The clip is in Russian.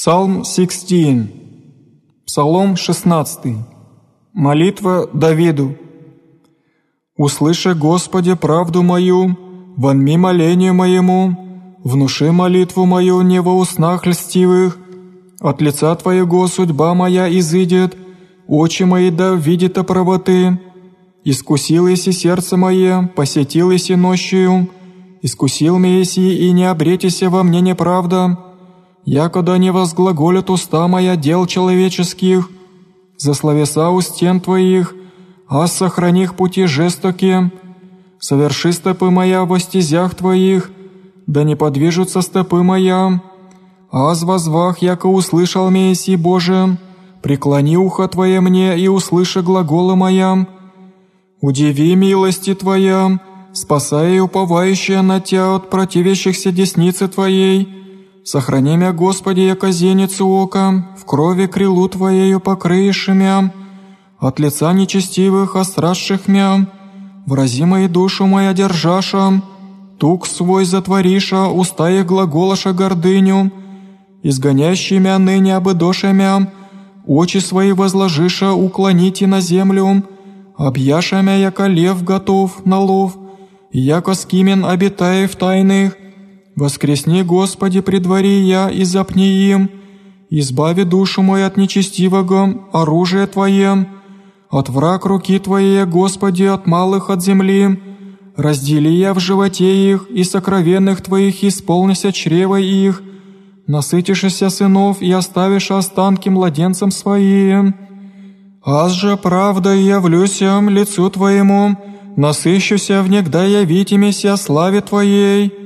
Псалм 16. Псалом 16. Молитва Давиду. «Услыши, Господи, правду мою, вонми молению моему, внуши молитву мою не во уснах льстивых, от лица Твоего судьба моя изыдет, очи мои да видят правоты. Искусил еси сердце мое, посетил еси нощью, искусил меня и не обретися во мне неправда, якода не возглаголят уста моя дел человеческих, за словеса у стен Твоих, а сохрани их пути жестоки, соверши стопы моя во стезях Твоих, да не подвижутся стопы моя, аз возвах, яко услышал Месси Боже, преклони ухо Твое мне и услыши глаголы моя. Удиви милости Твоя, спасая и уповающая на Тя от противящихся десницы Твоей. Сохрани мя, Господи, яко зеницу ока, в крови крилу Твоею покрыешь мя, от лица нечестивых острашших мя, врази мои душу моя держаша, тук свой затвориша, уста их глаголаша гордыню, изгонящий мя ныне обыдоша мя, очи свои возложиша уклоните на землю, объяша мя, яко лев готов на лов, яко скимен обитая в тайных, воскресни, Господи, предвари я и запни им, избави душу мою от нечестивого, оружие Твое, от враг руки Твоей, Господи, от малых от земли, раздели я в животе их, и сокровенных Твоих исполнися чрева их, насытишься сынов и оставишь останки младенцам своим. Аз же правда явлюся лицу Твоему, насыщуся внегда явитимися славе Твоей,